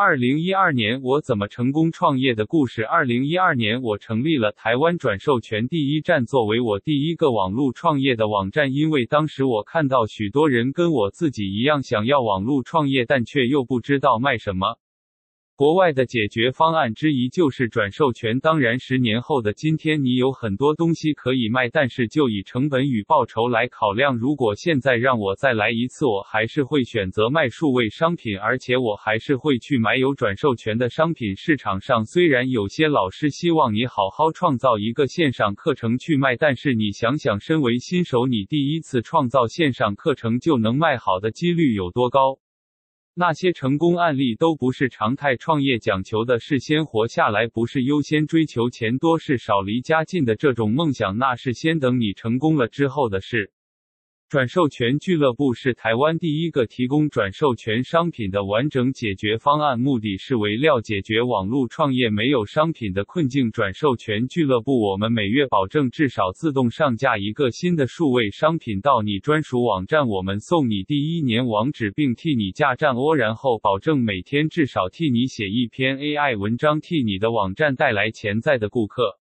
二零一二年，我怎么成功创业的故事。二零一二年，我成立了台湾转授权第一站，作为我第一个网络创业的网站。因为当时我看到许多人跟我自己一样想要网络创业，但却又不知道卖什么。国外的解决方案之一就是转授权。当然，十年后的今天，你有很多东西可以卖，但是就以成本与报酬来考量。如果现在让我再来一次，我还是会选择卖数位商品，而且我还是会去买有转授权的商品。市场上虽然有些老师希望你好好创造一个线上课程去卖，但是你想想，身为新手，你第一次创造线上课程就能卖好的几率有多高？那些成功案例都不是常态，创业讲求的是先活下来，不是优先追求钱多事少离家近的这种梦想，那是先等你成功了之后的事。转授权俱乐部是台湾第一个提供转授权商品的完整解决方案，目的是为了解决网络创业没有商品的困境。转授权俱乐部，我们每月保证至少自动上架一个新的数位商品到你专属网站，我们送你第一年网址，并替你架站哦，然后保证每天至少替你写一篇 AI 文章，替你的网站带来潜在的顾客。